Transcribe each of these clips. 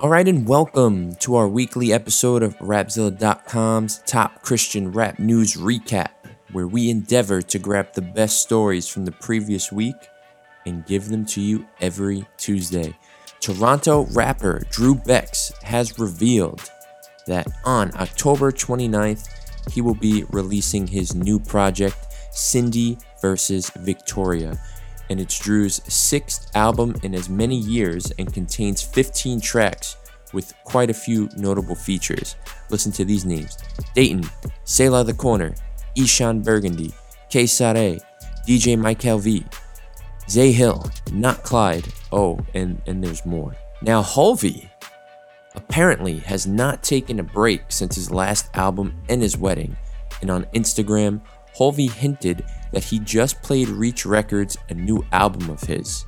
All right, and welcome to our weekly episode of Rapzilla.com's top Christian rap news recap, where we endeavor to grab the best stories from the previous week and give them to you every Tuesday. Toronto rapper Dru Bex has revealed that on October 29th, he will be releasing his new project, Cindy versus Victoria. And it's Dru's sixth album in as many years and contains 15 tracks with quite a few notable features. Listen to these names Datin, Selah the Corner, Eshon Burgundy, K Sare, DJ Michael V, Zay Hill, not Clyde. Oh, and, and there's more. Now, Hulvey apparently has not taken a break since his last album and his wedding. And on Instagram, Hulvey hinted that he just played Reach Records a new album of his.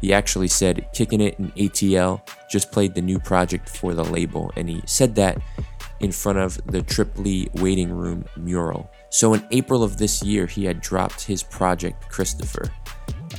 He actually said Kicking It in ATL just played the new project for the label, and he said that in front of the Trip Lee waiting room mural. So in April of this year, he had dropped his project Christopher.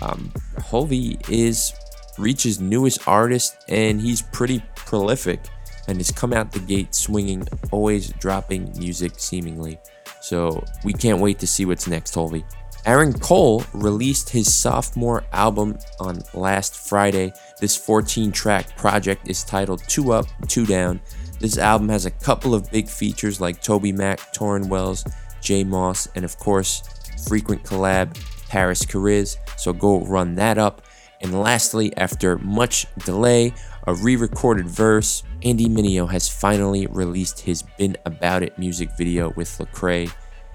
Um, Hulvey is Reach's newest artist, and he's pretty prolific and has come out the gate swinging, always dropping music seemingly. So we can't wait to see what's next, Hulvey. Aaron Cole released his sophomore album on last Friday. This 14 track project is titled Two Up, Two Down. This album has a couple of big features like TobyMac, Tauren Wells, J Moss, and of course, frequent collab Parris Chariz. So go run that up. And lastly, after much delay, a re recorded verse, Andy Mineo has finally released his Been About It music video with Lecrae.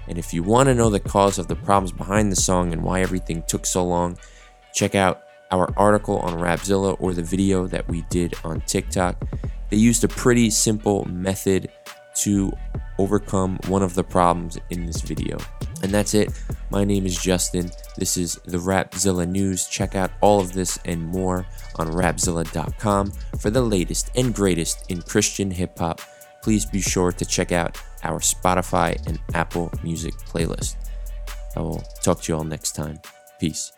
And if you want to know the cause of the problems behind the song and why everything took so long, check out our article on Rapzilla or the video that we did on TikTok. They used a pretty simple method to overcome one of the problems in this video. And that's it. My name is Justin. This is the Rapzilla News. Check out all of this and more on rapzilla.com for the latest and greatest in Christian hip hop. Please be sure to check out our Spotify and Apple Music playlist. I will talk to you all next time. Peace.